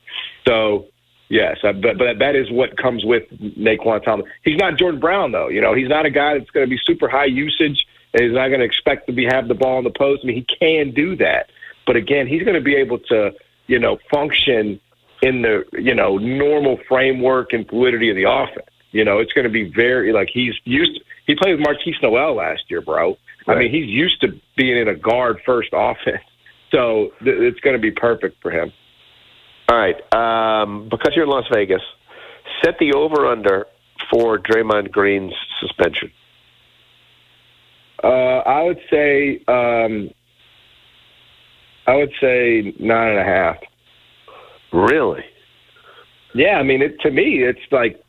So yes, uh, but but that is what comes with Nae'Qwan Tomlin. He's not Jordan Brown though. You know, he's not a guy that's going to be super high usage. And he's not going to expect to be have the ball in the post. I mean, he can do that, but again, he's going to be able to you know function in the you know normal framework and fluidity of the offense. You know, it's going to be very like he's used. he played with Markquis Nowell last year, bro. I mean, he's used to being in a guard first offense, so th- it's going to be perfect for him. All right, um, because you're in Las Vegas, set the over under for Draymond Green's suspension. Uh, I would say, um, I would say nine and a half. Really? Yeah, I mean, it, to me, it's like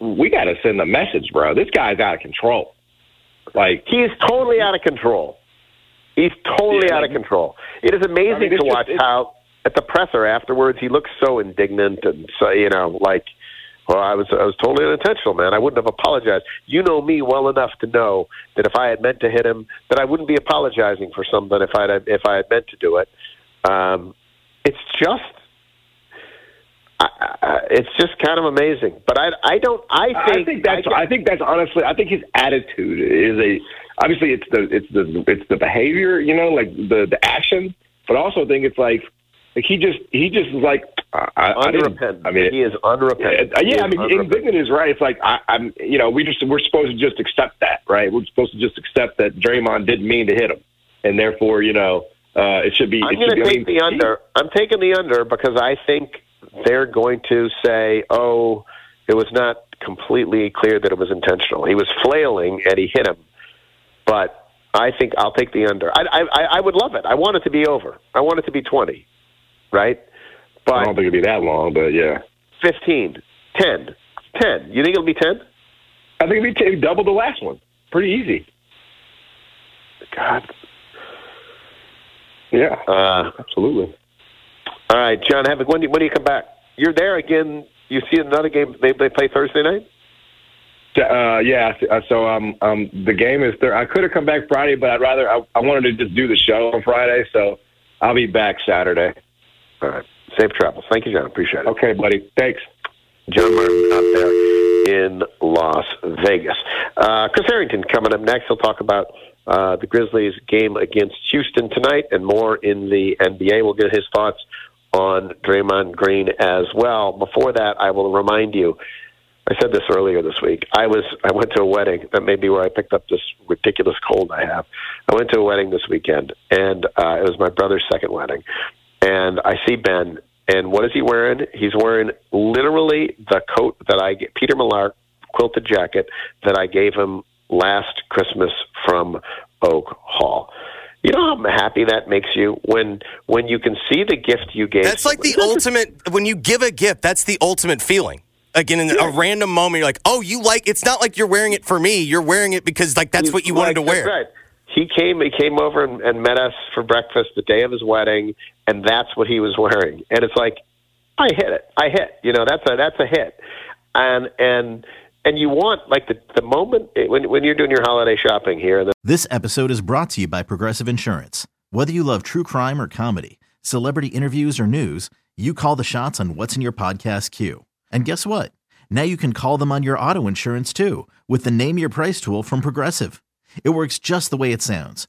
we got to send a message, bro. This guy's out of control. Like he's totally out of control. He's totally Yeah, out of control. It is amazing I mean, to just- watch how at the presser afterwards he looks so indignant and so you know like. Well, I was I was totally unintentional, man. I wouldn't have apologized. You know me well enough to know that if I had meant to hit him, that I wouldn't be apologizing for something if I if I had meant to do it. Um, it's just I, I, it's just kind of amazing. But I I don't I think I think that's I, think that's honestly I think his attitude is a obviously it's the it's the it's the behavior you know like the the action but I also think it's like like he just he just is like I, I, I unrepentant. I mean he is unrepentant. yeah, yeah, I mean, unrepentant. indignant is right. It's like I, I'm, you know, we just we're supposed to just accept that, right? We're supposed to just accept that Draymond didn't mean to hit him, and therefore, you know, uh, it should be. I'm it going to take the under. I'm taking the under because I think they're going to say, "Oh, it was not completely clear that it was intentional. He was flailing and he hit him." But I think I'll take the under. I I, I would love it. I want it to be over. I want it to be 20, right? But I don't think it'd be that long, but yeah, 15, 10, 10. You think it'll be 10? I think it'd be double the last one. Pretty easy. God. Yeah, uh, absolutely. All right, John. Have when do, when do you come back? You're there again. You see another game. They they play Thursday night. Uh, yeah. uh, So um, um, the game is there. I could have come back Friday, but I'd rather. I, I wanted to just do the show on Friday, so I'll be back Saturday. All right. Safe travels. Thank you, John. Appreciate it. Okay, buddy. Thanks. John Martin out there in Las Vegas. Uh, Chris Harrington coming up next. He'll talk about uh, the Grizzlies' game against Houston tonight and more in the NBA. We'll get his thoughts on Draymond Green as well. Before that, I will remind you. I said this earlier this week. I was I went to a wedding. That may be where I picked up this ridiculous cold I have. I went to a wedding this weekend, and uh, it was my brother's second wedding. And I see Ben, and what is he wearing? He's wearing literally the coat that I get, Peter Millar quilted jacket that I gave him last Christmas from Oak Hall. You know how happy that makes you when when you can see the gift you gave. That's like the ultimate. When you give a gift, that's the ultimate feeling. Again, in a random moment, you're like, "Oh, you like." It's not like you're wearing it for me. You're wearing it because like that's what you wanted to wear. Right. He came. He came over and, and met us for breakfast the day of his wedding, and that's what he was wearing. And it's like, I hit it. I hit. You know, that's a that's a hit. And and and you want like the the moment when when you're doing your holiday shopping here, and This episode is brought to you by Progressive Insurance. Whether you love true crime or comedy, celebrity interviews or news, you call the shots on what's in your podcast queue. And guess what? Now you can call them on your auto insurance too with the Name Your Price tool from Progressive. It works just the way it sounds.